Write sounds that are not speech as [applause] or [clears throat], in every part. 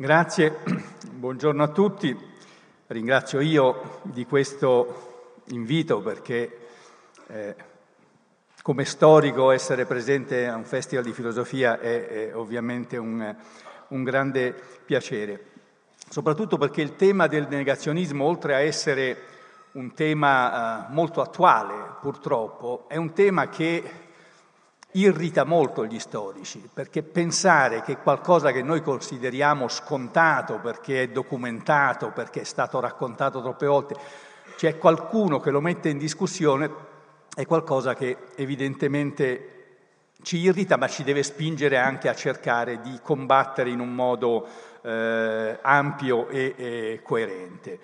Grazie, buongiorno a tutti. Ringrazio io di questo invito perché eh, come storico essere presente a un festival di filosofia è, è ovviamente un, un, grande piacere, soprattutto perché il tema del negazionismo, oltre a essere un tema eh, molto attuale purtroppo, è un tema che irrita molto gli storici, perché pensare che qualcosa che noi consideriamo scontato perché è documentato, perché è stato raccontato troppe volte, c'è qualcuno che lo mette in discussione, è qualcosa che evidentemente ci irrita, ma ci deve spingere anche a cercare di combattere in un modo eh, ampio e, e coerente.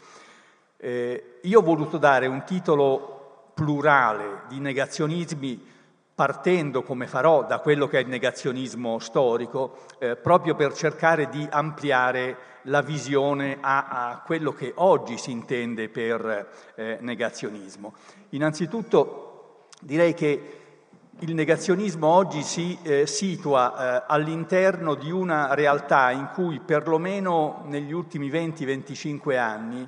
Eh, io ho voluto dare un titolo plurale di negazionismi partendo, come farò, da quello che è il negazionismo storico, eh, proprio per cercare di ampliare la visione a, a, quello che oggi si intende per eh, negazionismo. Innanzitutto direi che il negazionismo oggi si eh, situa eh, all'interno di una realtà in cui perlomeno negli ultimi 20-25 anni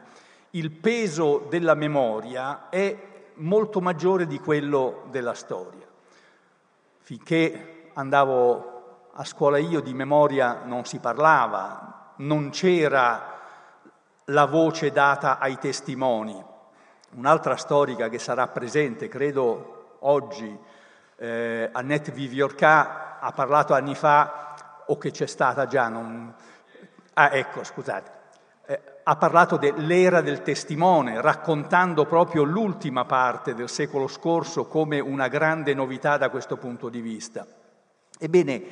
il peso della memoria è molto maggiore di quello della storia. Finché andavo a scuola io di memoria non si parlava, non c'era la voce data ai testimoni. Un'altra storica che sarà presente, credo oggi, eh, Annette Viviorca, ha parlato anni fa, o che c'è stata già, non... ah ecco, scusate, ha parlato dell'era del testimone, raccontando proprio l'ultima parte del secolo scorso come una grande novità da questo punto di vista. Ebbene,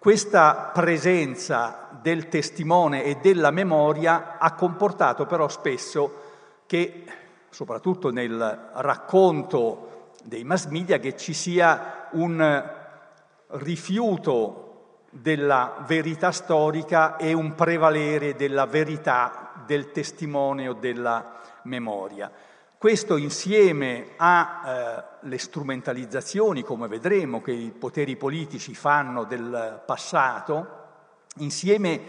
questa presenza del testimone e della memoria ha comportato però spesso che, soprattutto nel racconto dei mass media, che ci sia un rifiuto della verità storica e un prevalere della verità del testimone o della memoria. Questo insieme alle eh, strumentalizzazioni, come vedremo, che i poteri politici fanno del passato, insieme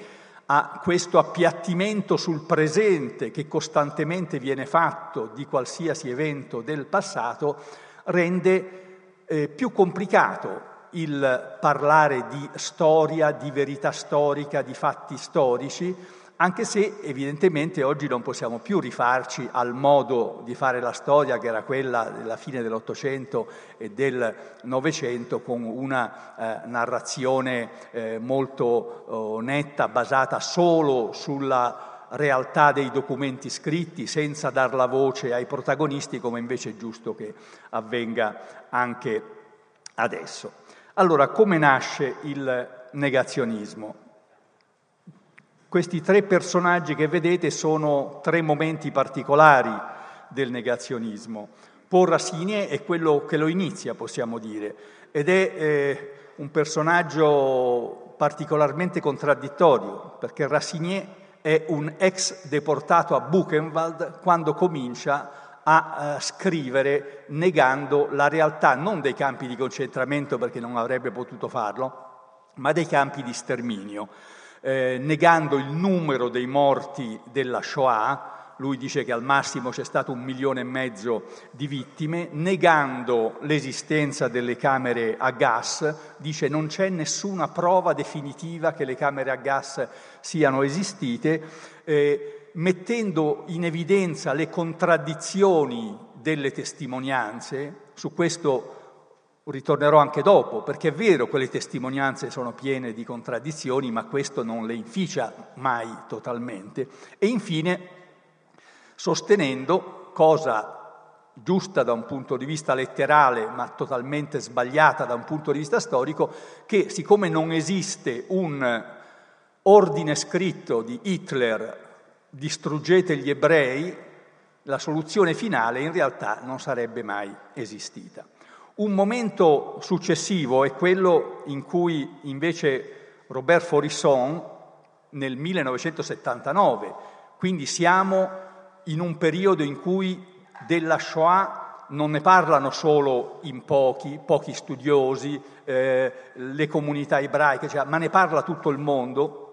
a questo appiattimento sul presente che costantemente viene fatto di qualsiasi evento del passato, rende eh, più complicato il parlare di storia, di verità storica, di fatti storici, anche se evidentemente oggi non possiamo più rifarci al modo di fare la storia che era quella della fine dell'Ottocento e del Novecento con una eh, narrazione eh, molto oh, netta, basata solo sulla realtà dei documenti scritti, senza dar la voce ai protagonisti, come invece è giusto che avvenga anche adesso. Allora, come nasce il negazionismo? Questi tre personaggi che vedete sono tre momenti particolari del negazionismo. Paul Racine è quello che lo inizia, possiamo dire, ed è eh, un personaggio particolarmente contraddittorio, perché Racine è un ex deportato a Buchenwald quando comincia a uh, scrivere negando la realtà non dei campi di concentramento perché non avrebbe potuto farlo, ma dei campi di sterminio eh, negando il numero dei morti della Shoah, lui dice che al massimo c'è stato un milione e mezzo di vittime, negando l'esistenza delle camere a gas, dice non c'è nessuna prova definitiva che le camere a gas siano esistite, eh, mettendo in evidenza le contraddizioni delle testimonianze, su questo ritornerò anche dopo, perché è vero, quelle testimonianze sono piene di contraddizioni, ma questo non le inficia mai totalmente. E infine, sostenendo, cosa giusta da un punto di vista letterale, ma totalmente sbagliata da un punto di vista storico, che siccome non esiste un ordine scritto di Hitler distruggete gli ebrei, la soluzione finale in realtà non sarebbe mai esistita. Un momento successivo è quello in cui invece Robert Forisson nel 1979, quindi siamo in un periodo in cui della Shoah non ne parlano solo in pochi, pochi studiosi, eh, le comunità ebraiche, cioè, ma ne parla tutto il mondo.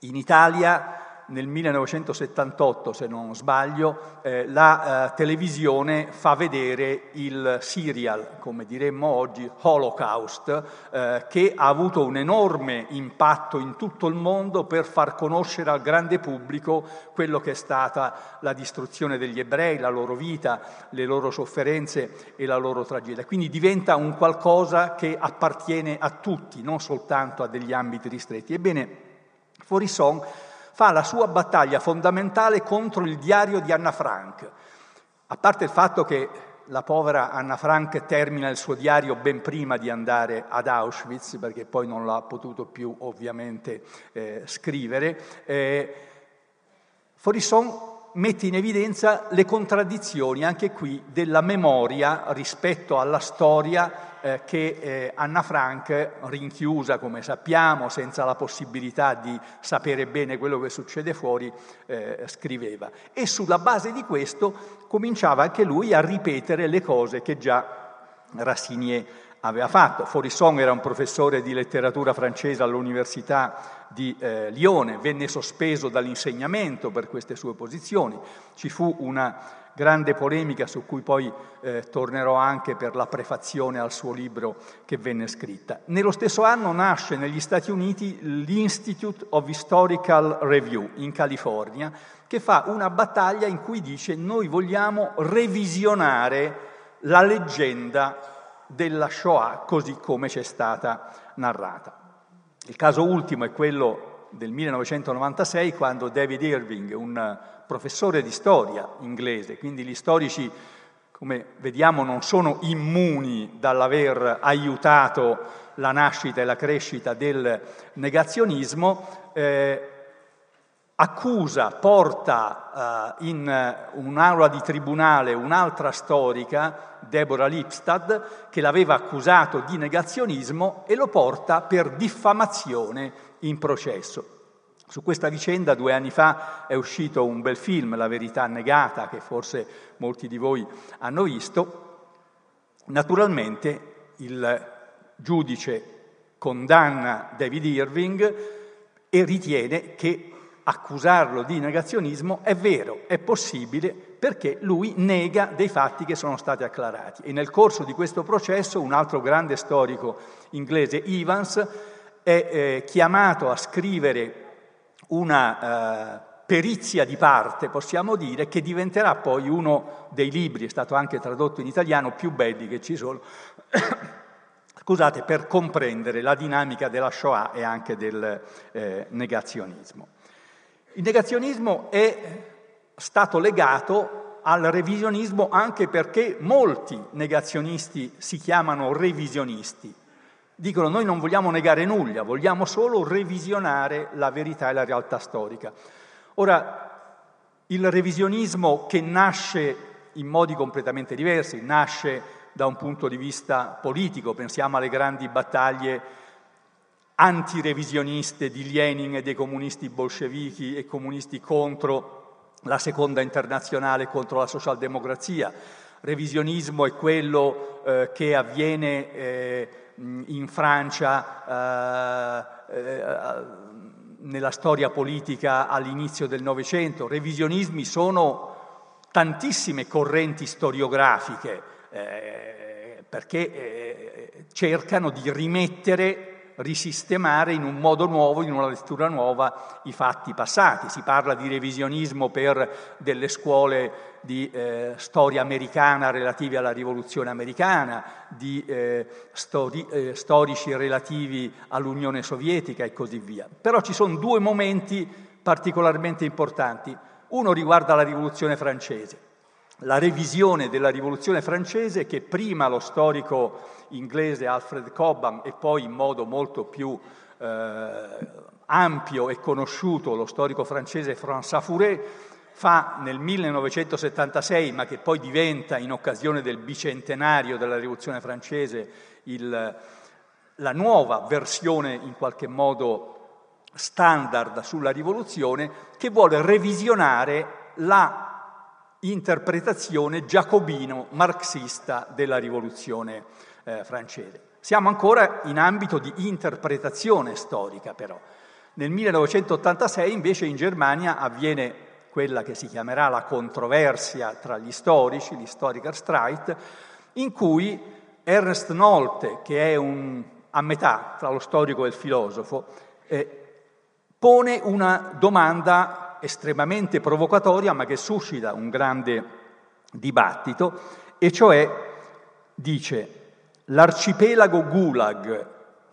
In Italia nel 1978, se non sbaglio, eh, la eh, televisione fa vedere il serial, come diremmo oggi, Holocaust, eh, che ha avuto un enorme impatto in tutto il mondo per far conoscere al grande pubblico quello che è stata la distruzione degli ebrei, la loro vita, le loro sofferenze e la loro tragedia. Quindi diventa un qualcosa che appartiene a tutti, non soltanto a degli ambiti ristretti. Ebbene, Forisson fa la sua battaglia fondamentale contro il diario di Anna Frank. A parte il fatto che la povera Anna Frank termina il suo diario ben prima di andare ad Auschwitz, perché poi non l'ha potuto più ovviamente eh, scrivere, eh, Forisson mette in evidenza le contraddizioni anche qui della memoria rispetto alla storia eh, che eh, Anna Frank, rinchiusa come sappiamo, senza la possibilità di sapere bene quello che succede fuori, eh, scriveva. E sulla base di questo cominciava anche lui a ripetere le cose che già Rassinier aveva fatto. Forisson era un professore di letteratura francese all'Università di eh, Lione, venne sospeso dall'insegnamento per queste sue posizioni. Ci fu una grande polemica su cui poi eh, tornerò anche per la prefazione al suo libro che venne scritta. Nello stesso anno nasce negli Stati Uniti l'Institute of Historical Review in California, che fa una battaglia in cui dice noi vogliamo revisionare la leggenda della Shoah così come c'è stata narrata. Il caso ultimo è quello del 1996 quando David Irving, un professore di storia inglese, quindi gli storici, come vediamo, non sono immuni dall'aver aiutato la nascita e la crescita del negazionismo, eh, accusa, porta uh, in un'aula di tribunale un'altra storica, Deborah Lipstad, che l'aveva accusato di negazionismo e lo porta per diffamazione in processo. Su questa vicenda due anni fa è uscito un bel film, La verità negata, che forse molti di voi hanno visto. Naturalmente il giudice condanna David Irving e ritiene che accusarlo di negazionismo è vero, è possibile perché lui nega dei fatti che sono stati acclarati. E nel corso di questo processo un altro grande storico inglese, Evans, è eh, chiamato a scrivere una eh, perizia di parte, possiamo dire, che diventerà poi uno dei libri, è stato anche tradotto in italiano, più belli che ci sono, [coughs] scusate, per comprendere la dinamica della Shoah e anche del eh, negazionismo. Il negazionismo è stato legato al revisionismo anche perché molti negazionisti si chiamano revisionisti, Dicono noi non vogliamo negare nulla, vogliamo solo revisionare la verità e la realtà storica. Ora, il revisionismo che nasce in modi completamente diversi, nasce da un punto di vista politico, pensiamo alle grandi battaglie antirevisioniste di Lenin e dei comunisti bolscevichi e comunisti contro la seconda internazionale, contro la socialdemocrazia. Revisionismo è quello eh, che avviene eh, in Francia eh, eh, nella storia politica all'inizio del Novecento. Revisionismi sono tantissime correnti storiografiche eh, perché eh, cercano di rimettere risistemare in un modo nuovo, in una lettura nuova, i fatti passati. Si parla di revisionismo per delle scuole di eh, storia americana relative alla rivoluzione americana, di eh, stori, eh, storici relativi all'Unione Sovietica e così via. Però ci sono due momenti particolarmente importanti. Uno riguarda la rivoluzione francese la revisione della rivoluzione francese che prima lo storico inglese Alfred Cobham e poi in modo molto più eh, ampio e conosciuto lo storico francese François Furet fa nel 1976, ma che poi diventa in occasione del bicentenario della rivoluzione francese il, la nuova versione in qualche modo standard sulla rivoluzione, che vuole revisionare la interpretazione giacobino-marxista della rivoluzione eh, francese. Siamo ancora in ambito di interpretazione storica però. Nel 1986 invece in Germania avviene quella che si chiamerà la controversia tra gli storici, l'Historiker Streit, in cui Ernst Nolte, che è un, a metà tra lo storico e il filosofo, eh, pone una domanda estremamente provocatoria ma che suscita un grande dibattito, e cioè dice l'arcipelago Gulag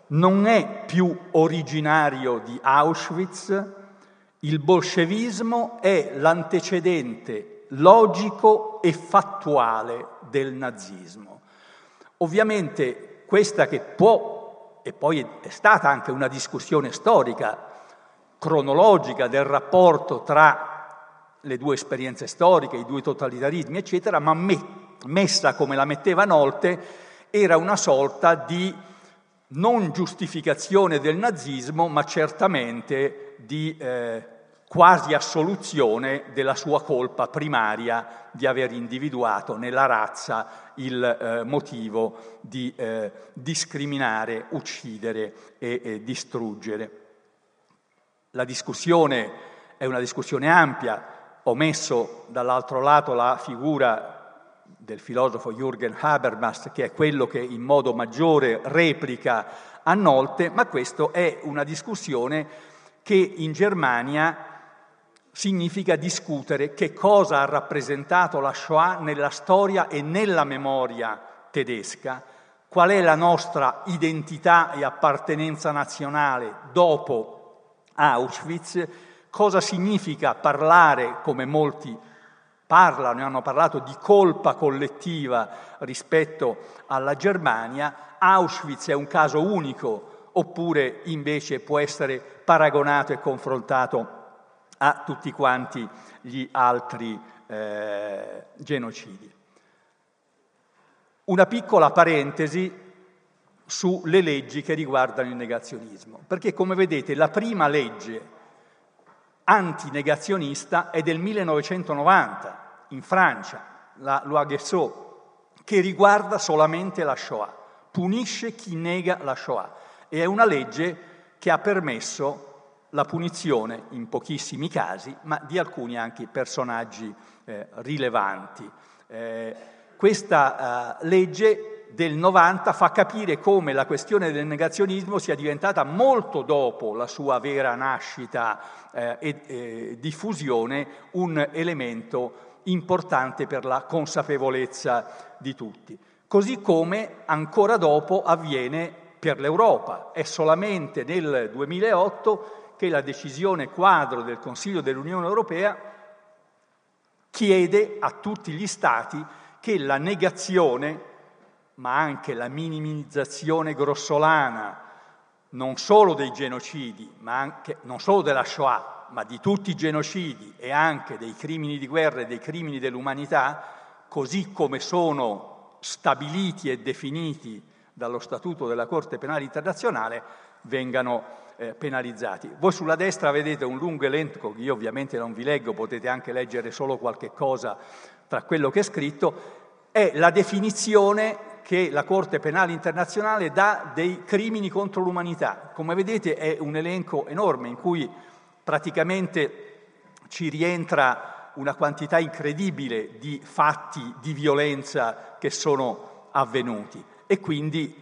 non è più originario di Auschwitz, il bolscevismo è l'antecedente logico e fattuale del nazismo. Ovviamente questa che può, e poi è stata anche una discussione storica, cronologica del rapporto tra le due esperienze storiche, i due totalitarismi, eccetera, ma messa come la metteva Nolte, era una sorta di non giustificazione del nazismo, ma certamente di eh, quasi assoluzione della sua colpa primaria di aver individuato nella razza il eh, motivo di eh, discriminare, uccidere e, e distruggere. La discussione è una discussione ampia, ho messo dall'altro lato la figura del filosofo Jürgen Habermas, che è quello che in modo maggiore replica a Nolte, ma questa è una discussione che in Germania significa discutere che cosa ha rappresentato la Shoah nella storia e nella memoria tedesca, qual è la nostra identità e appartenenza nazionale dopo Auschwitz, cosa significa parlare, come molti parlano e hanno parlato di colpa collettiva rispetto alla Germania, Auschwitz è un caso unico oppure invece può essere paragonato e confrontato a tutti quanti gli altri eh, genocidi. Una piccola parentesi sulle leggi che riguardano il negazionismo, perché come vedete la prima legge antinegazionista è del 1990 in Francia, la Loi Guessot, che riguarda solamente la Shoah, punisce chi nega la Shoah e è una legge che ha permesso la punizione in pochissimi casi, ma di alcuni anche personaggi eh, rilevanti. Eh, questa eh, legge del 90 fa capire come la questione del negazionismo sia diventata molto dopo la sua vera nascita eh, e diffusione un elemento importante per la consapevolezza di tutti. Così come ancora dopo avviene per l'Europa. È solamente nel 2008 che la decisione quadro del Consiglio dell'Unione Europea chiede a tutti gli Stati che la negazione, ma anche la minimizzazione grossolana, non solo dei genocidi, ma anche non solo della Shoah, ma di tutti i genocidi e anche dei crimini di guerra e dei crimini dell'umanità, così come sono stabiliti e definiti dallo Statuto della Corte Penale Internazionale, vengano eh, penalizzati. Voi sulla destra vedete un lungo elenco che io ovviamente non vi leggo, potete anche leggere solo qualche cosa tra quello che è scritto, è la definizione che la Corte Penale Internazionale dà dei crimini contro l'umanità. Come vedete è un elenco enorme in cui praticamente ci rientra una quantità incredibile di fatti di violenza che sono avvenuti e quindi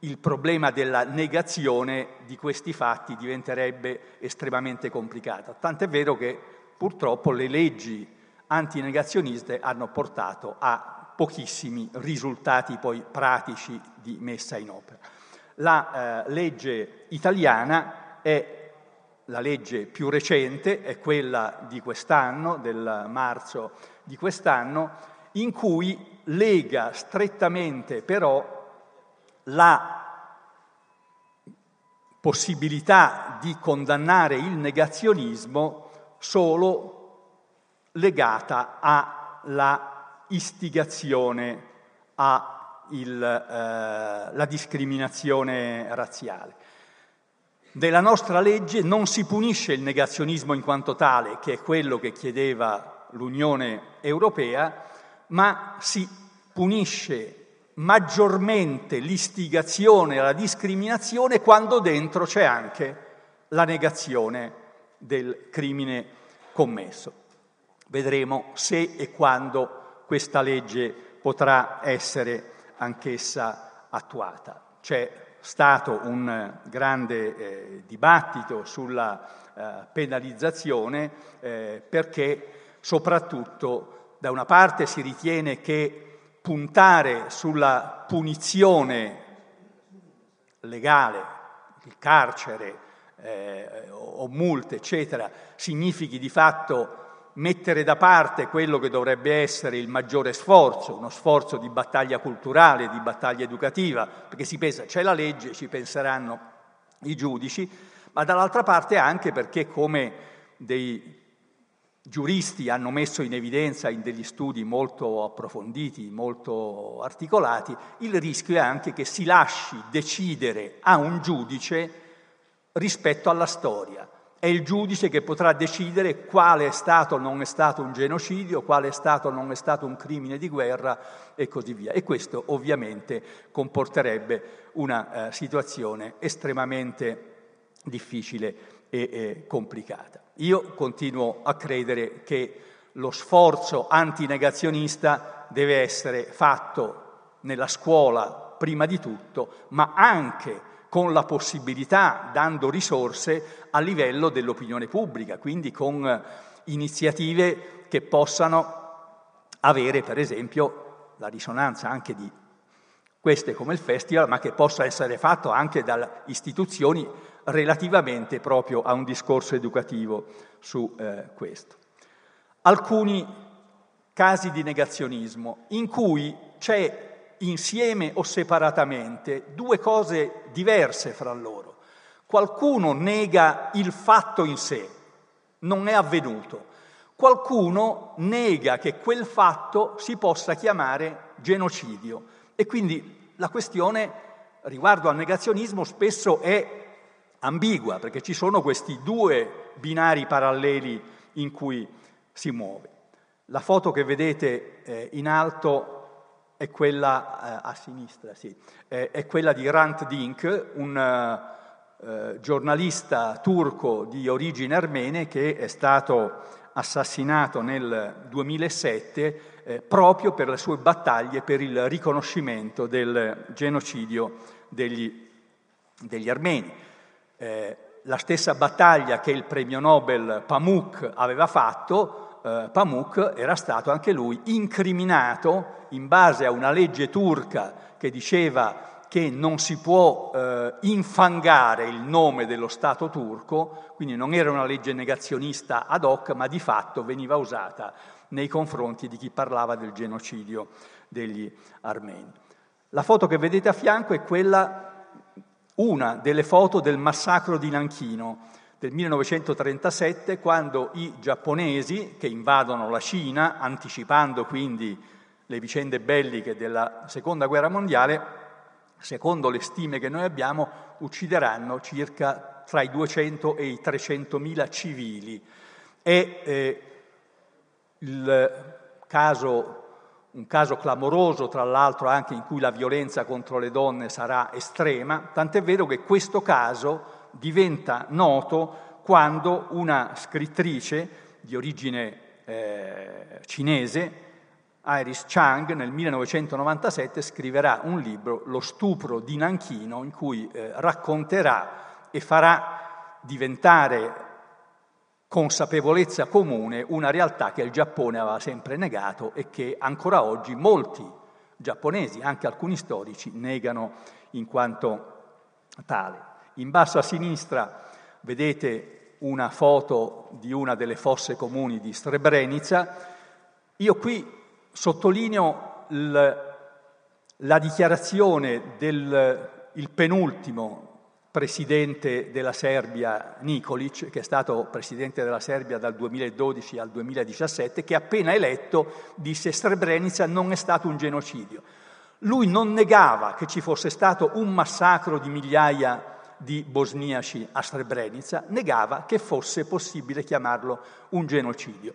il problema della negazione di questi fatti diventerebbe estremamente complicato. Tant'è vero che purtroppo le leggi antinegazioniste hanno portato a pochissimi risultati poi pratici di messa in opera. La eh, legge italiana è la legge più recente è quella di quest'anno, del marzo di quest'anno, in cui lega strettamente però la possibilità di condannare il negazionismo solo legata alla istigazione alla eh, discriminazione razziale. Nella nostra legge non si punisce il negazionismo in quanto tale, che è quello che chiedeva l'Unione Europea, ma si punisce maggiormente l'istigazione alla discriminazione quando dentro c'è anche la negazione del crimine commesso. Vedremo se e quando questa legge potrà essere anch'essa attuata. C'è stato un grande eh, dibattito sulla eh, penalizzazione eh, perché soprattutto da una parte si ritiene che puntare sulla punizione legale, il carcere eh, o multe, eccetera, significhi di fatto mettere da parte quello che dovrebbe essere il maggiore sforzo, uno sforzo di battaglia culturale, di battaglia educativa, perché si pensa c'è la legge, ci penseranno i giudici, ma dall'altra parte anche perché come dei giuristi hanno messo in evidenza in degli studi molto approfonditi, molto articolati, il rischio è anche che si lasci decidere a un giudice rispetto alla storia. È il giudice che potrà decidere quale è stato o non è stato un genocidio, quale è stato o non è stato un crimine di guerra e così via. E questo ovviamente comporterebbe una eh, situazione estremamente difficile e, e complicata. Io continuo a credere che lo sforzo antinegazionista deve essere fatto nella scuola prima di tutto, ma anche con la possibilità, dando risorse a livello dell'opinione pubblica, quindi con iniziative che possano avere, per esempio, la risonanza anche di queste come il festival, ma che possa essere fatto anche da istituzioni relativamente proprio a un discorso educativo su eh, questo. Alcuni casi di negazionismo in cui c'è insieme o separatamente due cose diverse fra loro. Qualcuno nega il fatto in sé, non è avvenuto. Qualcuno nega che quel fatto si possa chiamare genocidio. E quindi la questione riguardo al negazionismo spesso è ambigua, perché ci sono questi due binari paralleli in cui si muove. La foto che vedete eh, in alto è quella eh, a sinistra, sì, eh, è quella di Rant Dink, un eh, giornalista turco di origine armene che è stato assassinato nel 2007 eh, proprio per le sue battaglie per il riconoscimento del genocidio degli, degli armeni. Eh, la stessa battaglia che il premio Nobel Pamuk aveva fatto, eh, Pamuk era stato anche lui incriminato in base a una legge turca che diceva che non si può eh, infangare il nome dello Stato turco, quindi non era una legge negazionista ad hoc, ma di fatto veniva usata nei confronti di chi parlava del genocidio degli armeni. La foto che vedete a fianco è quella una delle foto del massacro di Nanchino del 1937, quando i giapponesi, che invadono la Cina, anticipando quindi le vicende belliche della Seconda Guerra Mondiale, secondo le stime che noi abbiamo, uccideranno circa tra i 200 e i 300 mila civili. È eh, caso un caso clamoroso, tra l'altro anche in cui la violenza contro le donne sarà estrema, tant'è vero che questo caso diventa noto quando una scrittrice di origine eh, cinese, Iris Chang, nel 1997 scriverà un libro, Lo stupro di Nanchino, in cui eh, racconterà e farà diventare consapevolezza comune una realtà che il Giappone aveva sempre negato e che ancora oggi molti giapponesi, anche alcuni storici, negano in quanto tale. In basso a sinistra vedete una foto di una delle fosse comuni di Srebrenica. Io qui sottolineo il, la dichiarazione del penultimo presidente della Serbia Nikolic, che è stato presidente della Serbia dal 2012 al 2017, che appena eletto disse Srebrenica non è stato un genocidio. Lui non negava che ci fosse stato un massacro di migliaia di bosniaci a Srebrenica, negava che fosse possibile chiamarlo un genocidio.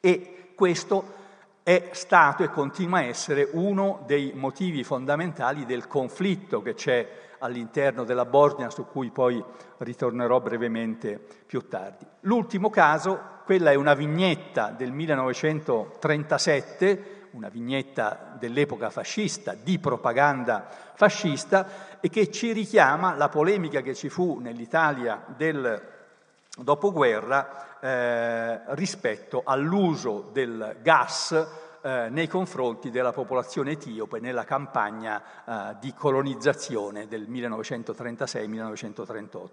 E questo è stato e continua a essere uno dei motivi fondamentali del conflitto che c'è all'interno della Bosnia, su cui poi ritornerò brevemente più tardi. L'ultimo caso, quella è una vignetta del 1937, una vignetta dell'epoca fascista, di propaganda fascista, e che ci richiama la polemica che ci fu nell'Italia del dopoguerra eh, rispetto all'uso del gas eh, nei confronti della popolazione etiope nella campagna eh, di colonizzazione del 1936-1938.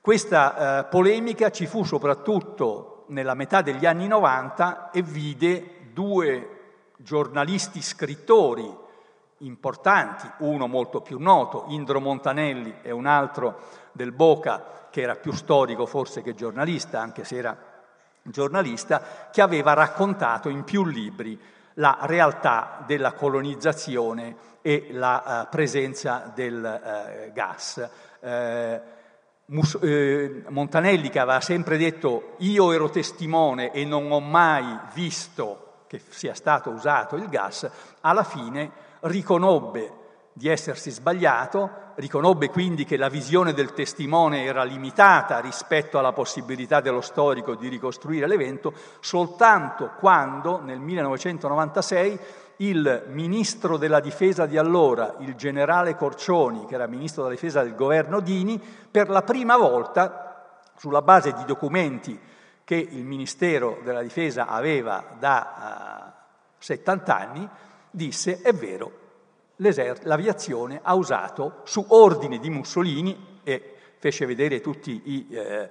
Questa eh, polemica ci fu soprattutto nella metà degli anni 90 e vide due giornalisti scrittori importanti, uno molto più noto, Indro Montanelli, e un altro del Boca, che era più storico forse che giornalista, anche se era giornalista, che aveva raccontato in più libri la realtà della colonizzazione e la uh, presenza del uh, gas. Uh, Mus- Montanelli che aveva sempre detto io ero testimone e non ho mai visto che sia stato usato il gas, alla fine riconobbe di essersi sbagliato, riconobbe quindi che la visione del testimone era limitata rispetto alla possibilità dello storico di ricostruire l'evento, soltanto quando nel 1996 il ministro della difesa di allora, il generale Corcioni, che era ministro della difesa del governo Dini, per la prima volta, sulla base di documenti che il Ministero della Difesa aveva da uh, eh, 70 anni, disse è vero, l'aviazione ha usato su ordine di Mussolini e fece vedere tutti i eh,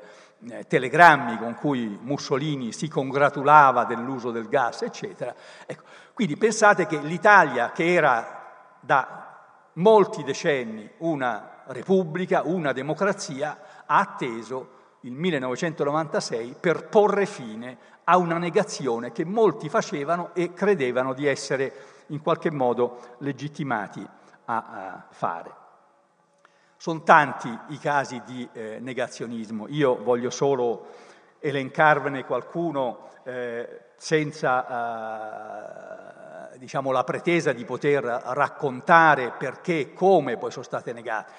eh, telegrammi con cui Mussolini si congratulava dell'uso del gas, eccetera. Ecco, quindi pensate che l'Italia, che era da molti decenni una repubblica, una democrazia, ha atteso il 1996 per porre fine a una negazione che molti facevano e credevano di essere in qualche modo legittimati a, a fare. Sono tanti i casi di eh, negazionismo, io voglio solo elencarvene qualcuno eh, senza eh, diciamo, la pretesa di poter raccontare perché e come poi sono state negate.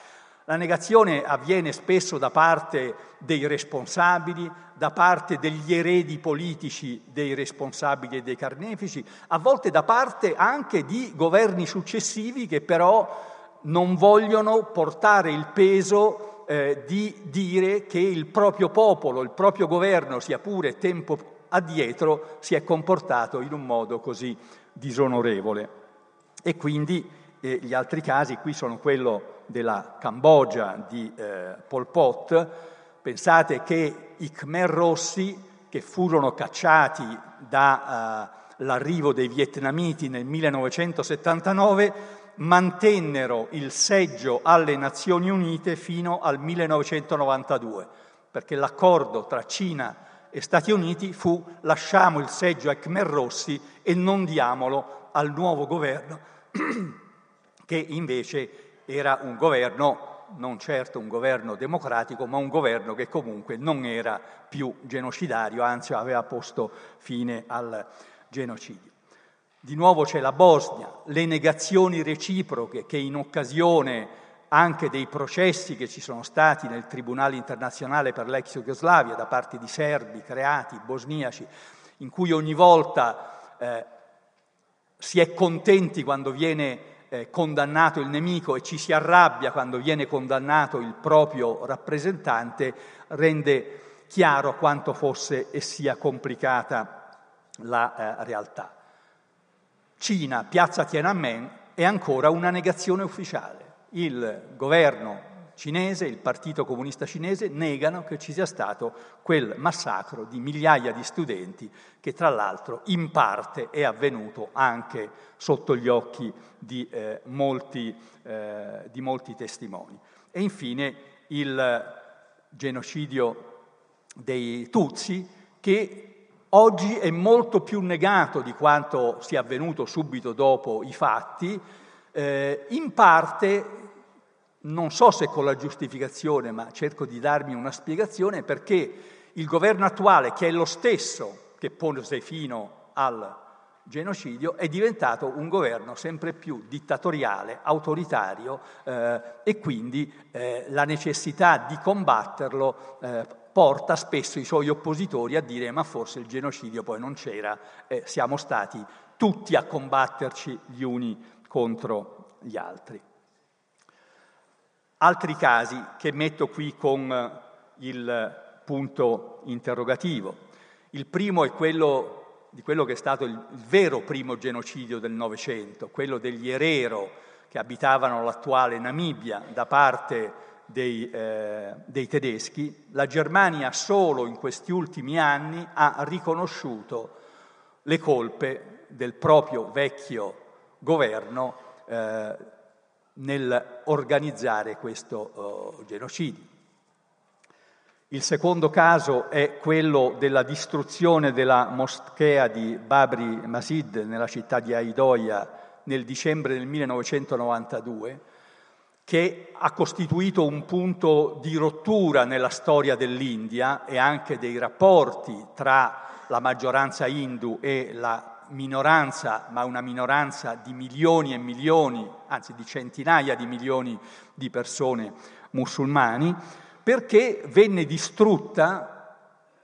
La negazione avviene spesso da parte dei responsabili, da parte degli eredi politici dei responsabili e dei carnefici, a volte da parte anche di governi successivi che però non vogliono portare il peso eh, di dire che il proprio popolo, il proprio governo, sia pure tempo addietro, si è comportato in un modo così disonorevole. E quindi eh, gli altri casi qui sono quello della Cambogia di eh, Pol Pot, pensate che i Khmer Rossi, che furono cacciati dall'arrivo eh, dei vietnamiti nel 1979, mantennero il seggio alle Nazioni Unite fino al 1992, perché l'accordo tra Cina e Stati Uniti fu lasciamo il seggio ai Khmer Rossi e non diamolo al nuovo governo [clears throat] che invece era un governo, non certo un governo democratico, ma un governo che comunque non era più genocidario, anzi aveva posto fine al genocidio. Di nuovo c'è la Bosnia, le negazioni reciproche che in occasione anche dei processi che ci sono stati nel Tribunale internazionale per l'ex Jugoslavia da parte di serbi, creati, bosniaci, in cui ogni volta eh, si è contenti quando viene eh, condannato il nemico e ci si arrabbia quando viene condannato il proprio rappresentante, rende chiaro quanto fosse e sia complicata la eh, realtà. Cina, piazza Tiananmen, è ancora una negazione ufficiale. Il governo cinese, il Partito Comunista Cinese, negano che ci sia stato quel massacro di migliaia di studenti che tra l'altro in parte è avvenuto anche sotto gli occhi di, eh, molti, eh, di molti testimoni. E infine il genocidio dei Tutsi che oggi è molto più negato di quanto sia avvenuto subito dopo i fatti, eh, in parte non so se con la giustificazione, ma cerco di darmi una spiegazione perché il governo attuale, che è lo stesso che pose fino al genocidio, è diventato un governo sempre più dittatoriale, autoritario eh, e quindi eh, la necessità di combatterlo eh, porta spesso i suoi oppositori a dire ma forse il genocidio poi non c'era, siamo stati tutti a combatterci gli uni contro gli altri. Altri casi che metto qui con il punto interrogativo. Il primo è quello di quello che è stato il, vero primo genocidio del Novecento, quello degli Herero che abitavano l'attuale Namibia da parte dei, eh, dei, tedeschi, la Germania solo in questi ultimi anni ha riconosciuto le colpe del proprio vecchio governo eh, nel organizzare questo uh, genocidio. Il secondo caso è quello della distruzione della moschea di Babri Masjid nella città di Aidoia nel dicembre del 1992, che ha costituito un punto di rottura nella storia dell'India e anche dei rapporti tra la maggioranza hindu e la minoranza, ma una minoranza di milioni e milioni, anzi di centinaia di milioni di persone musulmani perché venne distrutta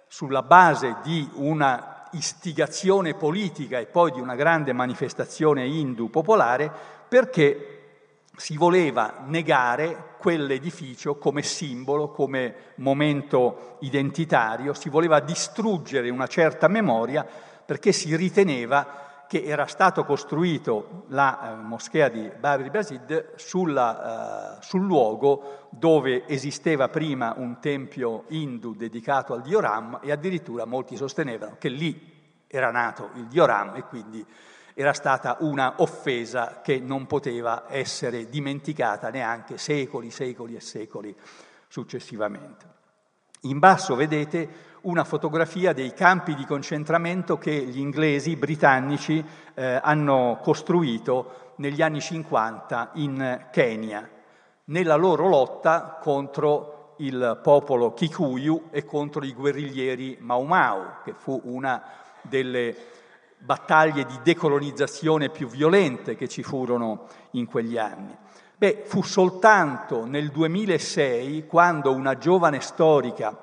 sulla base di una istigazione politica e poi di una grande manifestazione hindu popolare, perché si voleva negare quell'edificio come simbolo, come momento identitario, si voleva distruggere una certa memoria perché si riteneva che era stato costruito la eh, moschea di Babri Basid sulla, eh, sul luogo dove esisteva prima un tempio hindu dedicato al dio Ram e addirittura molti sostenevano che lì era nato il dio Ram e quindi era stata una offesa che non poteva essere dimenticata neanche secoli, secoli e secoli successivamente. In basso vedete una fotografia dei campi di concentramento che gli inglesi britannici eh, hanno costruito negli anni 50 in Kenya, nella loro lotta contro il popolo Kikuyu e contro i guerriglieri Mau Mau, che fu una delle battaglie di decolonizzazione più violente che ci furono in quegli anni. Beh, fu soltanto nel 2006 quando una giovane storica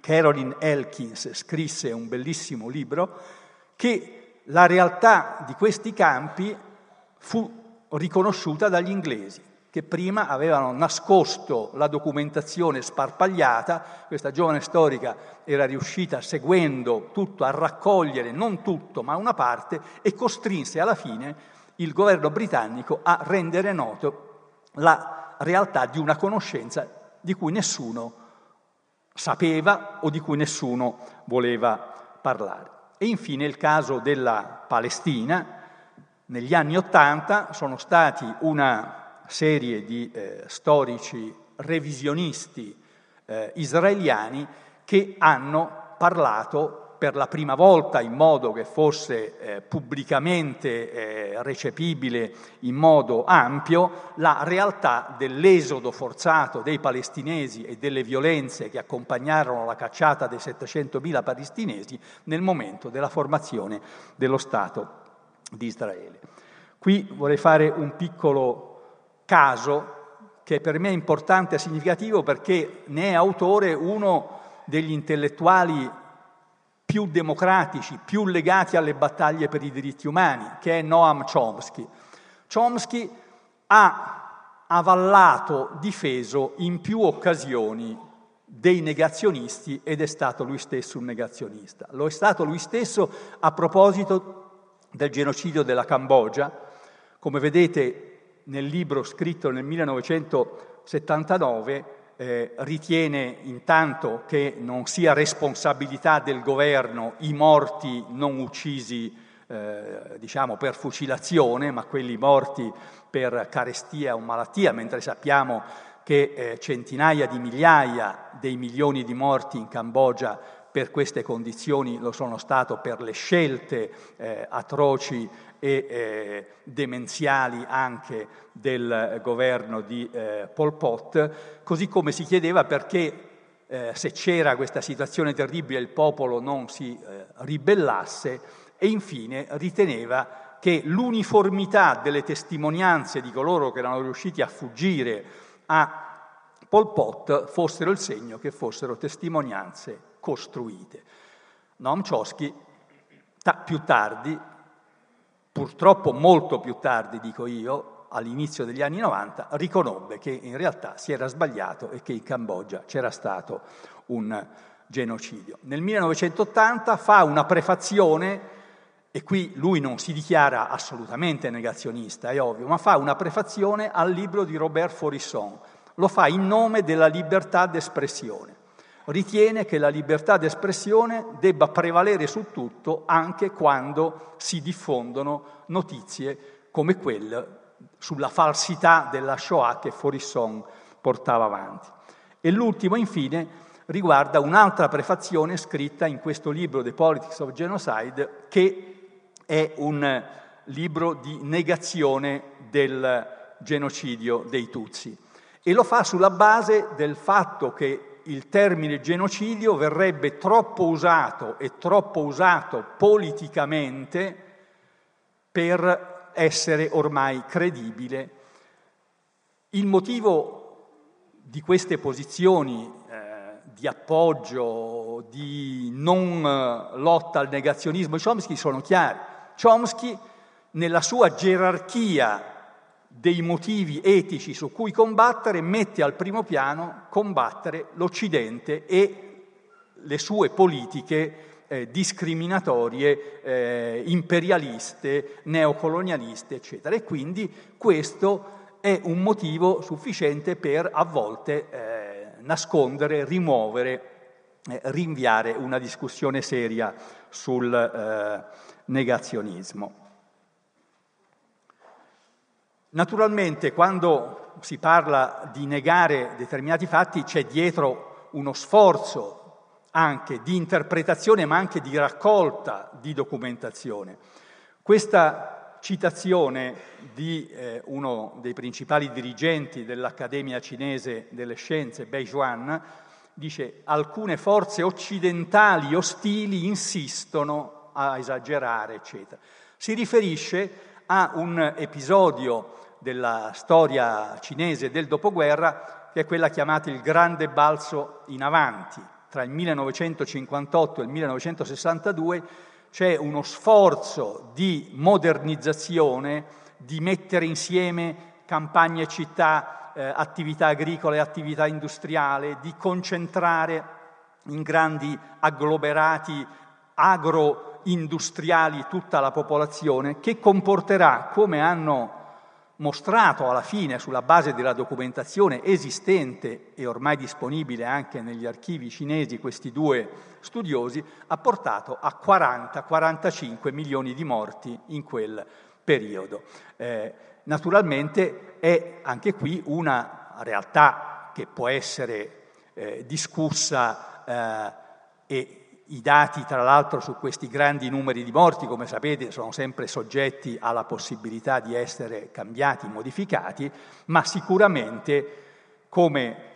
Carolyn Elkins scrisse un bellissimo libro, che la realtà di questi campi fu riconosciuta dagli inglesi, che prima avevano nascosto la documentazione sparpagliata, questa giovane storica era riuscita seguendo tutto a raccogliere non tutto ma una parte e costrinse alla fine il governo britannico a rendere noto la realtà di una conoscenza di cui nessuno sapeva o di cui nessuno voleva parlare. E infine il caso della Palestina. Negli anni Ottanta sono stati una serie di eh, storici revisionisti eh, israeliani che hanno parlato per la prima volta in modo che fosse eh, pubblicamente eh, recepibile in modo ampio la realtà dell'esodo forzato dei palestinesi e delle violenze che accompagnarono la cacciata dei 700.000 palestinesi nel momento della formazione dello Stato di Israele. Qui vorrei fare un piccolo caso che per me è importante e significativo perché ne è autore uno degli intellettuali più democratici, più legati alle battaglie per i diritti umani, che è Noam Chomsky. Chomsky ha avallato, difeso in più occasioni dei negazionisti ed è stato lui stesso un negazionista. Lo è stato lui stesso a proposito del genocidio della Cambogia. Come vedete nel libro scritto nel 1979, eh, ritiene intanto che non sia responsabilità del governo i morti non uccisi eh, diciamo per fucilazione, ma quelli morti per carestia o malattia, mentre sappiamo che eh, centinaia di migliaia dei milioni di morti in Cambogia per queste condizioni lo sono stato per le scelte eh, atroci e eh, demenziali anche del governo di eh, Pol Pot, così come si chiedeva perché eh, se c'era questa situazione terribile il popolo non si eh, ribellasse e infine riteneva che l'uniformità delle testimonianze di coloro che erano riusciti a fuggire a Pol Pot fossero il segno che fossero testimonianze costruite. Noam Chomsky ta- più tardi, purtroppo molto più tardi dico io, all'inizio degli anni 90, riconobbe che in realtà si era sbagliato e che in Cambogia c'era stato un genocidio. Nel 1980 fa una prefazione, e qui lui non si dichiara assolutamente negazionista, è ovvio, ma fa una prefazione al libro di Robert Forisson. Lo fa in nome della libertà d'espressione. Ritiene che la libertà d'espressione debba prevalere su tutto anche quando si diffondono notizie come quelle sulla falsità della Shoah che Forisson portava avanti. E l'ultimo, infine, riguarda un'altra prefazione scritta in questo libro, The Politics of Genocide, che è un libro di negazione del genocidio dei Tutsi. E lo fa sulla base del fatto che il termine genocidio verrebbe troppo usato e troppo usato politicamente per essere ormai credibile. Il motivo di queste posizioni di appoggio, di non eh, lotta al negazionismo di Chomsky sono chiari. Chomsky, nella sua gerarchia dei motivi etici su cui combattere, mette al primo piano combattere l'Occidente e le sue politiche eh, discriminatorie, eh, imperialiste, neocolonialiste, eccetera. E quindi questo è un motivo sufficiente per a volte eh, nascondere, rimuovere, eh, rinviare una discussione seria sul eh, negazionismo. Naturalmente quando si parla di negare determinati fatti c'è dietro uno sforzo anche di interpretazione ma anche di raccolta di documentazione. Questa citazione di eh, uno dei principali dirigenti dell'Accademia cinese delle scienze, Bei Juan, dice alcune forze occidentali ostili insistono a esagerare, eccetera. Si riferisce a un episodio della storia cinese del dopoguerra che è quella chiamata il grande balzo in avanti, tra il 1958 e il 1962 c'è uno sforzo di modernizzazione, di mettere insieme campagne e città, eh, attività agricole e attività industriali, di concentrare in grandi agglomerati agroindustriali tutta la popolazione, che comporterà, come hanno mostrato alla fine sulla base della documentazione esistente e ormai disponibile anche negli archivi cinesi questi due studiosi, ha portato a 40-45 milioni di morti in quel periodo. Eh, naturalmente è anche qui una realtà che può essere eh, discussa eh, e i dati, tra l'altro, su questi grandi numeri di morti, come sapete, sono sempre soggetti alla possibilità di essere cambiati, modificati, ma sicuramente, come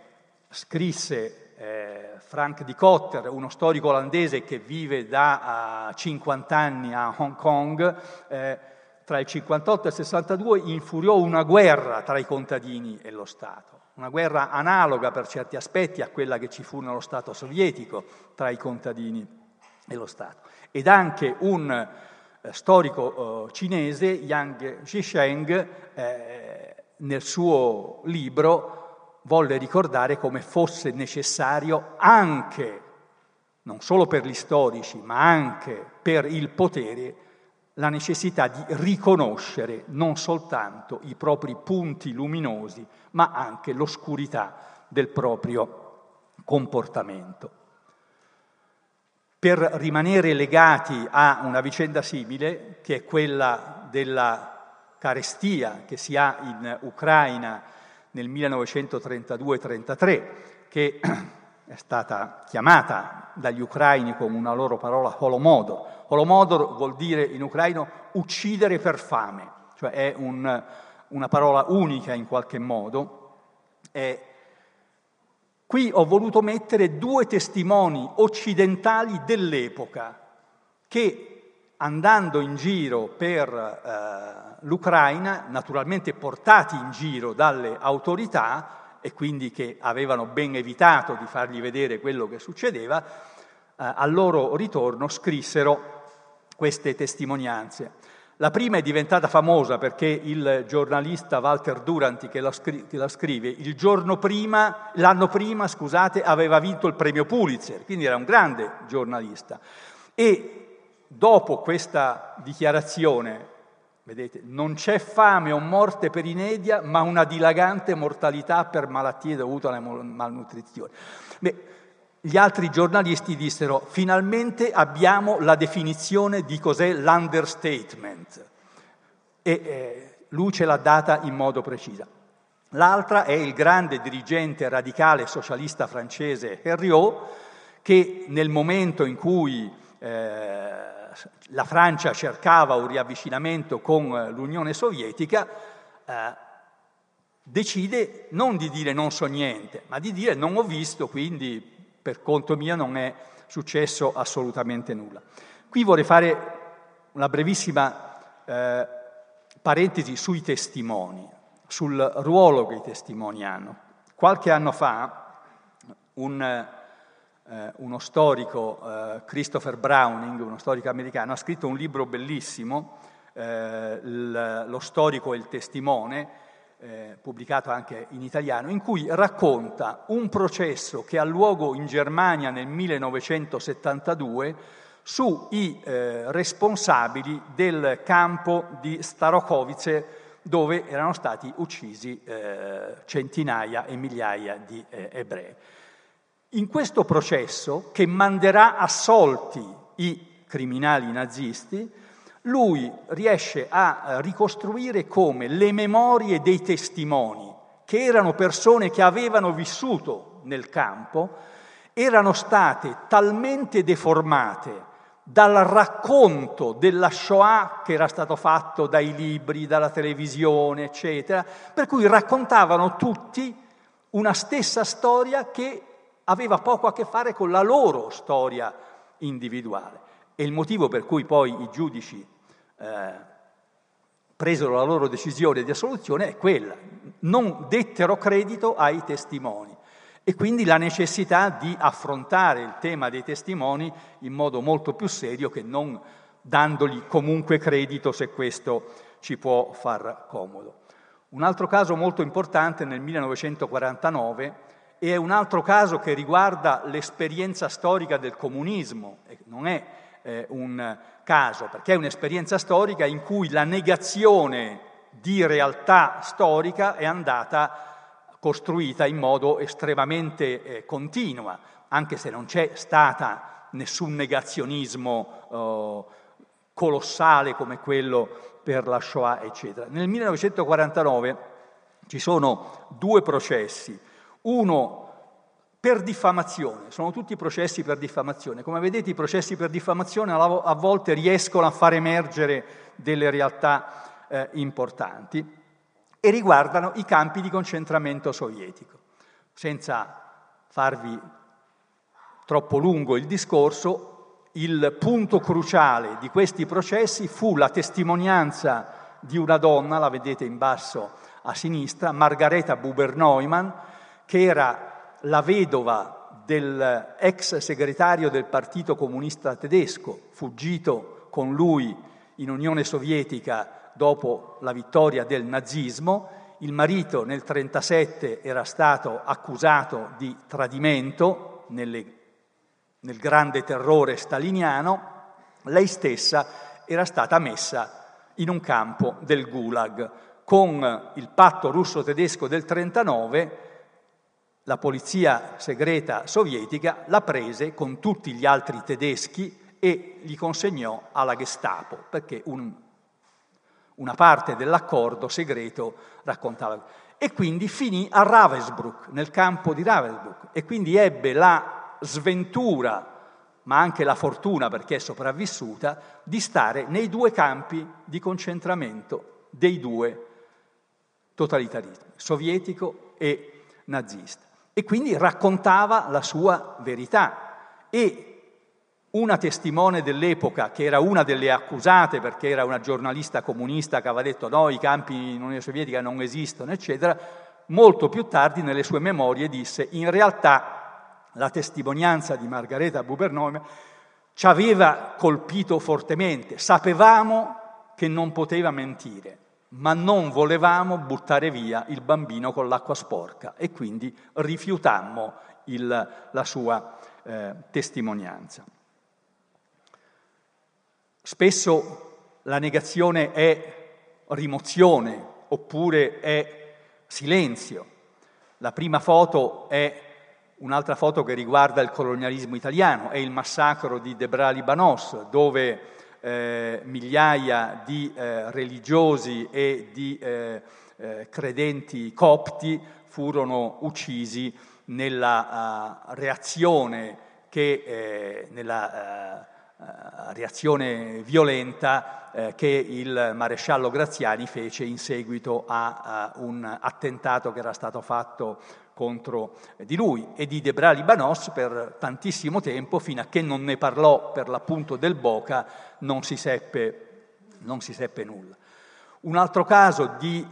scrisse eh, Frank di Cotter, uno storico olandese che vive da uh, 50 anni a Hong Kong, eh, tra il 58 e il 62 infuriò una guerra tra i contadini e lo Stato una guerra analoga per certi aspetti a quella che ci fu nello Stato sovietico tra i contadini e lo Stato. Ed anche un eh, storico eh, cinese, Yang Zhisheng, eh, nel suo libro volle ricordare come fosse necessario anche, non solo per gli storici, ma anche per il potere, la necessità di riconoscere non soltanto i propri punti luminosi, ma anche l'oscurità del proprio comportamento. Per rimanere legati a una vicenda simile, che è quella della carestia che si ha in Ucraina nel 1932-33, che è stata chiamata dagli ucraini con una loro parola Holomodor. Holomodor vuol dire in ucraino uccidere per fame, cioè è un, una parola unica in qualche modo. E qui ho voluto mettere due testimoni occidentali dell'epoca che andando in giro per eh, l'Ucraina, naturalmente portati in giro dalle autorità e quindi che avevano ben evitato di fargli vedere quello che succedeva, eh, al loro ritorno scrissero queste testimonianze. La prima è diventata famosa perché il giornalista Walter Duranti, che la, scri- che la scrive, il giorno prima, l'anno prima, scusate, aveva vinto il premio Pulitzer, quindi era un grande giornalista. E dopo questa dichiarazione, vedete, non c'è fame o morte per inedia, ma una dilagante mortalità per malattie dovute alla malnutrizione. Beh, gli altri giornalisti dissero finalmente abbiamo la definizione di cos'è l'understatement e eh, lui ce l'ha data in modo preciso. L'altra è il grande dirigente radicale socialista francese Herriot che nel momento in cui eh, la Francia cercava un riavvicinamento con l'Unione Sovietica eh, decide non di dire non so niente, ma di dire non ho visto, quindi per conto mio non è successo assolutamente nulla. Qui vorrei fare una brevissima eh, parentesi sui testimoni, sul ruolo che i testimoni hanno. Qualche anno fa un, eh, uno storico, eh, Christopher Browning, uno storico americano, ha scritto un libro bellissimo, eh, Lo storico e il testimone, eh, pubblicato anche in italiano, in cui racconta un processo che ha luogo in Germania nel 1972 sui eh, responsabili del campo di Starokovice dove erano stati uccisi eh, centinaia e migliaia di eh, ebrei. In questo processo, che manderà assolti i criminali nazisti, lui riesce a eh, ricostruire come le memorie dei testimoni, che erano persone che avevano vissuto nel campo, erano state talmente deformate dal racconto della Shoah che era stato fatto dai libri, dalla televisione, eccetera, per cui raccontavano tutti una stessa storia che aveva poco a che fare con la loro storia individuale. E il motivo per cui poi i giudici eh, presero la loro decisione di assoluzione è quella, non dettero credito ai testimoni e quindi la necessità di affrontare il tema dei testimoni in modo molto più serio che non dandogli comunque credito se questo ci può far comodo. Un altro caso molto importante nel 1949 è un altro caso che riguarda l'esperienza storica del comunismo, non è eh, un caso, perché è un'esperienza storica in cui la negazione di realtà storica è andata costruita in modo estremamente eh, continua, anche se non c'è stata nessun negazionismo eh, colossale come quello per la Shoah, eccetera. Nel 1949 ci sono due processi, uno per diffamazione, sono tutti processi per diffamazione. Come vedete i processi per diffamazione a volte riescono a far emergere delle realtà eh, importanti e riguardano i campi di concentramento sovietico. Senza farvi troppo lungo il discorso, il punto cruciale di questi processi fu la testimonianza di una donna, la vedete in basso a sinistra, Margareta Buber-Neumann, che era la vedova dell'ex segretario del Partito Comunista Tedesco, fuggito con lui in Unione Sovietica dopo la vittoria del nazismo. Il marito nel 1937 era stato accusato di tradimento nelle, nel grande terrore staliniano, lei stessa era stata messa in un campo del Gulag. Con il patto russo-tedesco del 1939 la polizia segreta sovietica la prese con tutti gli altri tedeschi e li consegnò alla Gestapo, perché un, una parte dell'accordo segreto raccontava. E quindi finì a Ravensbrück, nel campo di Ravensbrück, e quindi ebbe la sventura, ma anche la fortuna perché è sopravvissuta, di stare nei due campi di concentramento dei due totalitarismi, sovietico e nazista e quindi raccontava la sua verità. E una testimone dell'epoca, che era una delle accusate perché era una giornalista comunista che aveva detto no, i campi in Unione Sovietica non esistono, eccetera, molto più tardi nelle sue memorie disse in realtà la testimonianza di Margareta Bubernome ci aveva colpito fortemente, sapevamo che non poteva mentire, ma non volevamo buttare via il bambino con l'acqua sporca e quindi rifiutammo il, la sua eh, testimonianza. Spesso la negazione è rimozione oppure è silenzio. La prima foto è un'altra foto che riguarda il colonialismo italiano, è il massacro di Debra Libanos, dove eh, migliaia di eh, religiosi e di eh, eh credenti copti furono uccisi nella uh, reazione che eh, nella uh, reazione violenta che il maresciallo Graziani fece in seguito a, a, un attentato che era stato fatto contro di lui e di Debra Libanos per tantissimo tempo, fino a che non ne parlò per l'appunto del Boca, non si seppe, non si seppe nulla. Un altro caso di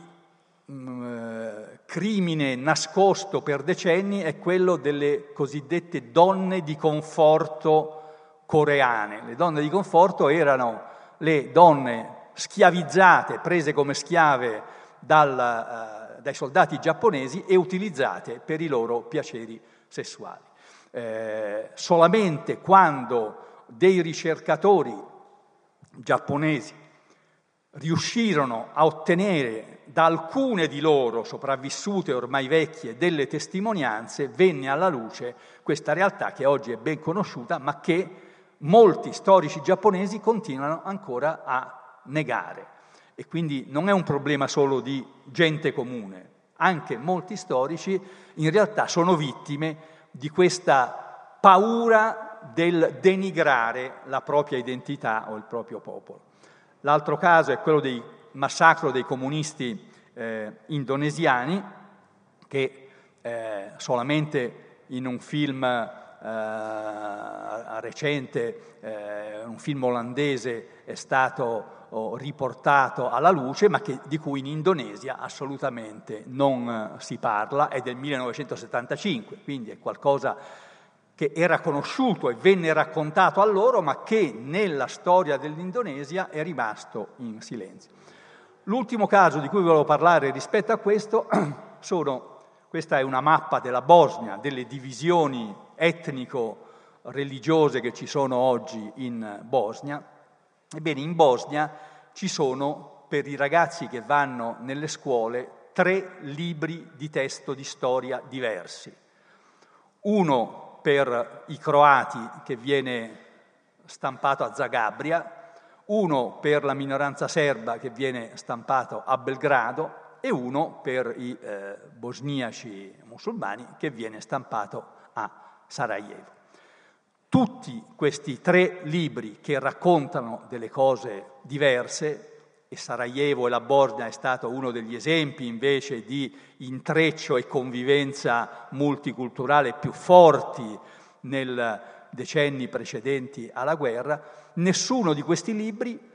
mh, mm, crimine nascosto per decenni è quello delle cosiddette donne di conforto coreane. Le donne di conforto erano le donne schiavizzate, prese come schiave dal, uh, dai soldati giapponesi e utilizzate per i loro piaceri sessuali. Eh, solamente quando dei ricercatori giapponesi riuscirono a ottenere da alcune di loro, sopravvissute ormai vecchie, delle testimonianze, venne alla luce questa realtà che oggi è ben conosciuta, ma che molti storici giapponesi continuano ancora a negare. E quindi non è un problema solo di gente comune, anche molti storici in realtà sono vittime di questa paura del denigrare la propria identità o il proprio popolo. L'altro caso è quello del massacro dei comunisti eh, indonesiani, che eh, solamente in un film eh, recente, eh, un film olandese è stato riportato alla luce, ma che, di cui in Indonesia assolutamente non eh, si parla, è del 1975, quindi è qualcosa che era conosciuto e venne raccontato a loro, ma che nella storia dell'Indonesia è rimasto in silenzio. L'ultimo caso di cui volevo parlare rispetto a questo [clears throat] sono, questa è una mappa della Bosnia, delle divisioni etnico-religiose che ci sono oggi in Bosnia, ebbene in Bosnia ci sono per i ragazzi che vanno nelle scuole tre libri di testo di storia diversi. Uno per i croati che viene stampato a Zagabria, uno per la minoranza serba che viene stampato a Belgrado e uno per i eh, bosniaci musulmani che viene stampato a Sarajevo. Tutti questi tre libri che raccontano delle cose diverse, e Sarajevo e la Bosnia è stato uno degli esempi invece di intreccio e convivenza multiculturale più forti nei decenni precedenti alla guerra, nessuno di questi libri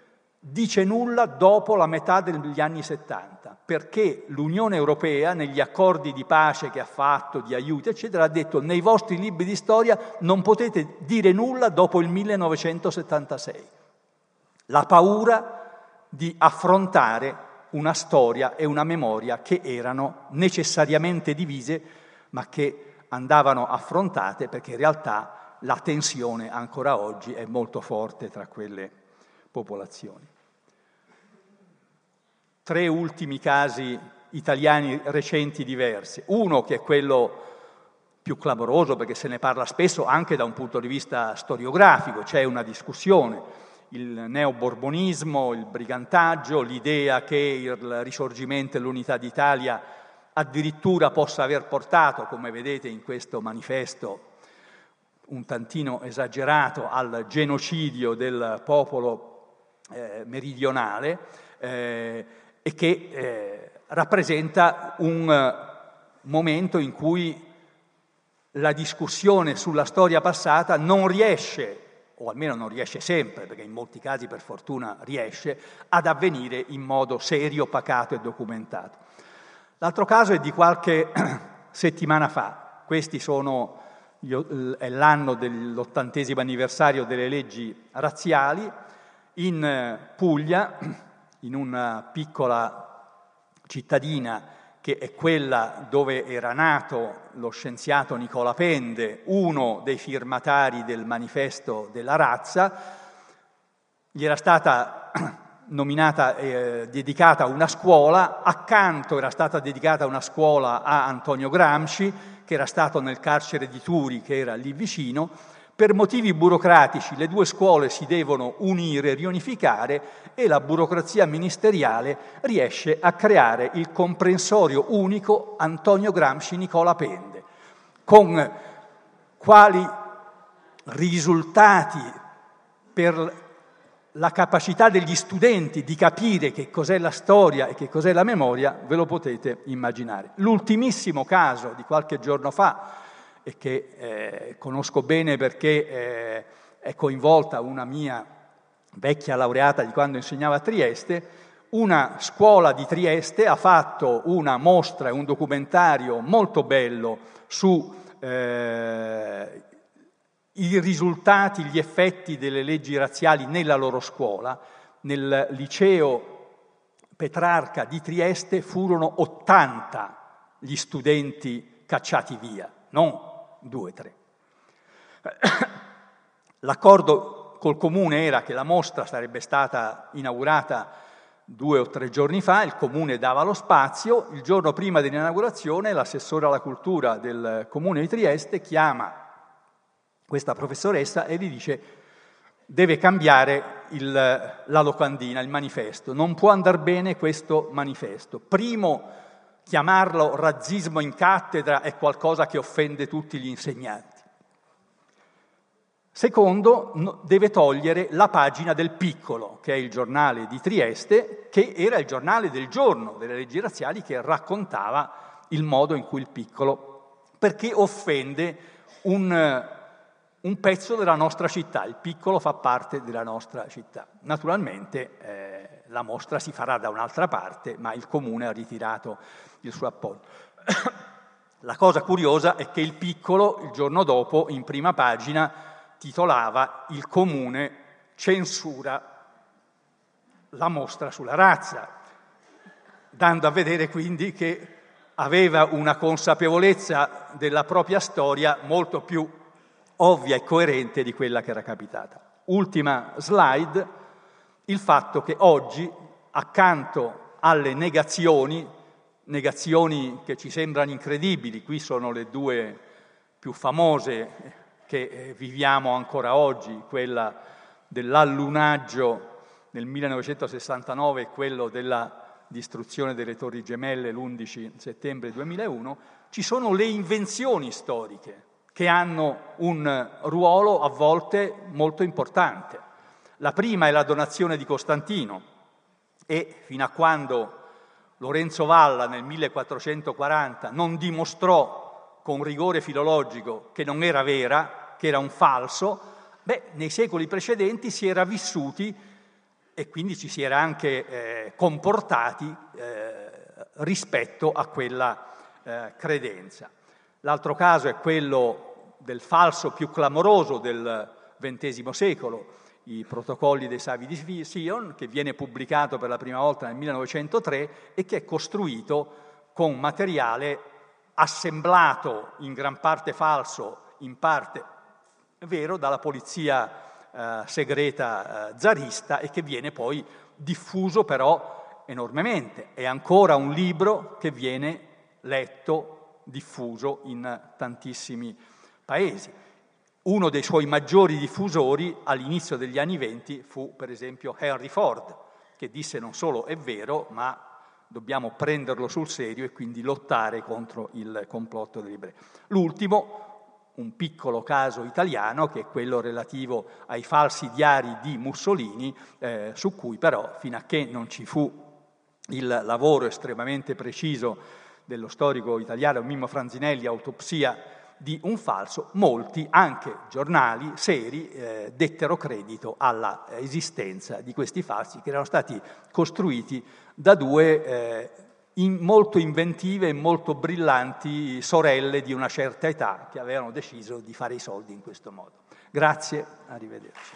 dice nulla dopo la metà degli anni 70, perché l'Unione Europea, negli accordi di pace che ha fatto, di aiuto, eccetera, ha detto nei vostri libri di storia non potete dire nulla dopo il 1976. La paura di affrontare una storia e una memoria che erano necessariamente divise, ma che andavano affrontate perché in realtà la tensione ancora oggi è molto forte tra quelle popolazioni. Tre ultimi casi italiani recenti diversi. Uno che è quello più clamoroso perché se ne parla spesso anche da un punto di vista storiografico, c'è una discussione, il neoborbonismo, il brigantaggio, l'idea che il risorgimento e l'unità d'Italia addirittura possa aver portato, come vedete in questo manifesto, un tantino esagerato al genocidio del popolo eh, meridionale eh, e che eh, rappresenta un eh, momento in cui la discussione sulla storia passata non riesce o almeno non riesce sempre, perché in molti casi per fortuna riesce, ad avvenire in modo serio, pacato e documentato. L'altro caso è di qualche [clears throat] settimana fa, questi sono, è l'anno dell'ottantesimo anniversario delle leggi razziali, in Puglia, in una piccola cittadina che è quella dove era nato lo scienziato Nicola Pende, uno dei firmatari del manifesto della razza, gli era stata [clears throat] nominata, eh, dedicata una scuola, accanto era stata dedicata una scuola a Antonio Gramsci, che era stato nel carcere di Turi, che era lì vicino, per motivi burocratici le due scuole si devono unire, riunificare e la burocrazia ministeriale riesce a creare il comprensorio unico Antonio Gramsci Nicola Pende, con quali risultati per la capacità degli studenti di capire che cos'è la storia e che cos'è la memoria, ve lo potete immaginare. L'ultimissimo caso di qualche giorno fa, e che eh, conosco bene perché eh, è coinvolta una mia vecchia laureata di quando insegnava a Trieste, una scuola di Trieste ha fatto una mostra e un documentario molto bello su eh, i risultati, gli effetti delle leggi razziali nella loro scuola. Nel liceo Petrarca di Trieste furono 80 gli studenti cacciati via, non due, tre. [coughs] L'accordo col comune era che la mostra sarebbe stata inaugurata due o tre giorni fa, il comune dava lo spazio, il giorno prima dell'inaugurazione l'assessore alla cultura del comune di Trieste chiama questa professoressa e gli dice deve cambiare il, la locandina, il manifesto, non può andare bene questo manifesto. Primo chiamarlo razzismo in cattedra è qualcosa che offende tutti gli insegnanti. Secondo, deve togliere la pagina del Piccolo, che è il giornale di Trieste, che era il giornale del giorno delle leggi razziali che raccontava il modo in cui il Piccolo, perché offende un, un pezzo della nostra città, il Piccolo fa parte della nostra città. Naturalmente eh, la mostra si farà da un'altra parte, ma il comune ha ritirato il suo appoggio. [coughs] La cosa curiosa è che il piccolo, il giorno dopo, in prima pagina, titolava Il comune censura la mostra sulla razza, dando a vedere quindi che aveva una consapevolezza della propria storia molto più ovvia e coerente di quella che era capitata. Ultima slide il fatto che oggi, accanto alle negazioni, negazioni che ci sembrano incredibili, qui sono le due più famose che eh, viviamo ancora oggi, quella dell'allunaggio nel 1969 e quello della distruzione delle torri gemelle l'11 settembre 2001, ci sono le invenzioni storiche che hanno un ruolo a volte molto importante. La prima è la donazione di Costantino e fino a quando Lorenzo Valla nel 1440 non dimostrò con rigore filologico che non era vera, che era un falso, beh, nei secoli precedenti si era vissuti e quindi ci si era anche eh, comportati eh, rispetto a quella eh, credenza. L'altro caso è quello del falso più clamoroso del XX secolo, i protocolli dei Savi di Sion, che viene pubblicato per la prima volta nel 1903 e che è costruito con materiale assemblato in gran parte falso, in parte vero, dalla polizia eh, segreta eh, zarista e che viene poi diffuso però enormemente. È ancora un libro che viene letto, diffuso in tantissimi paesi. Uno dei suoi maggiori diffusori all'inizio degli anni venti fu per esempio Henry Ford, che disse non solo è vero, ma dobbiamo prenderlo sul serio e quindi lottare contro il complotto dei librei. L'ultimo, un piccolo caso italiano, che è quello relativo ai falsi diari di Mussolini, eh, su cui però, fino a che non ci fu il lavoro estremamente preciso dello storico italiano Mimmo Franzinelli, autopsia di un falso, molti, anche giornali seri, eh, dettero credito alla esistenza di questi falsi che erano stati costruiti da due eh, in molto inventive e molto brillanti sorelle di una certa età che avevano deciso di fare i soldi in questo modo. Grazie, arrivederci.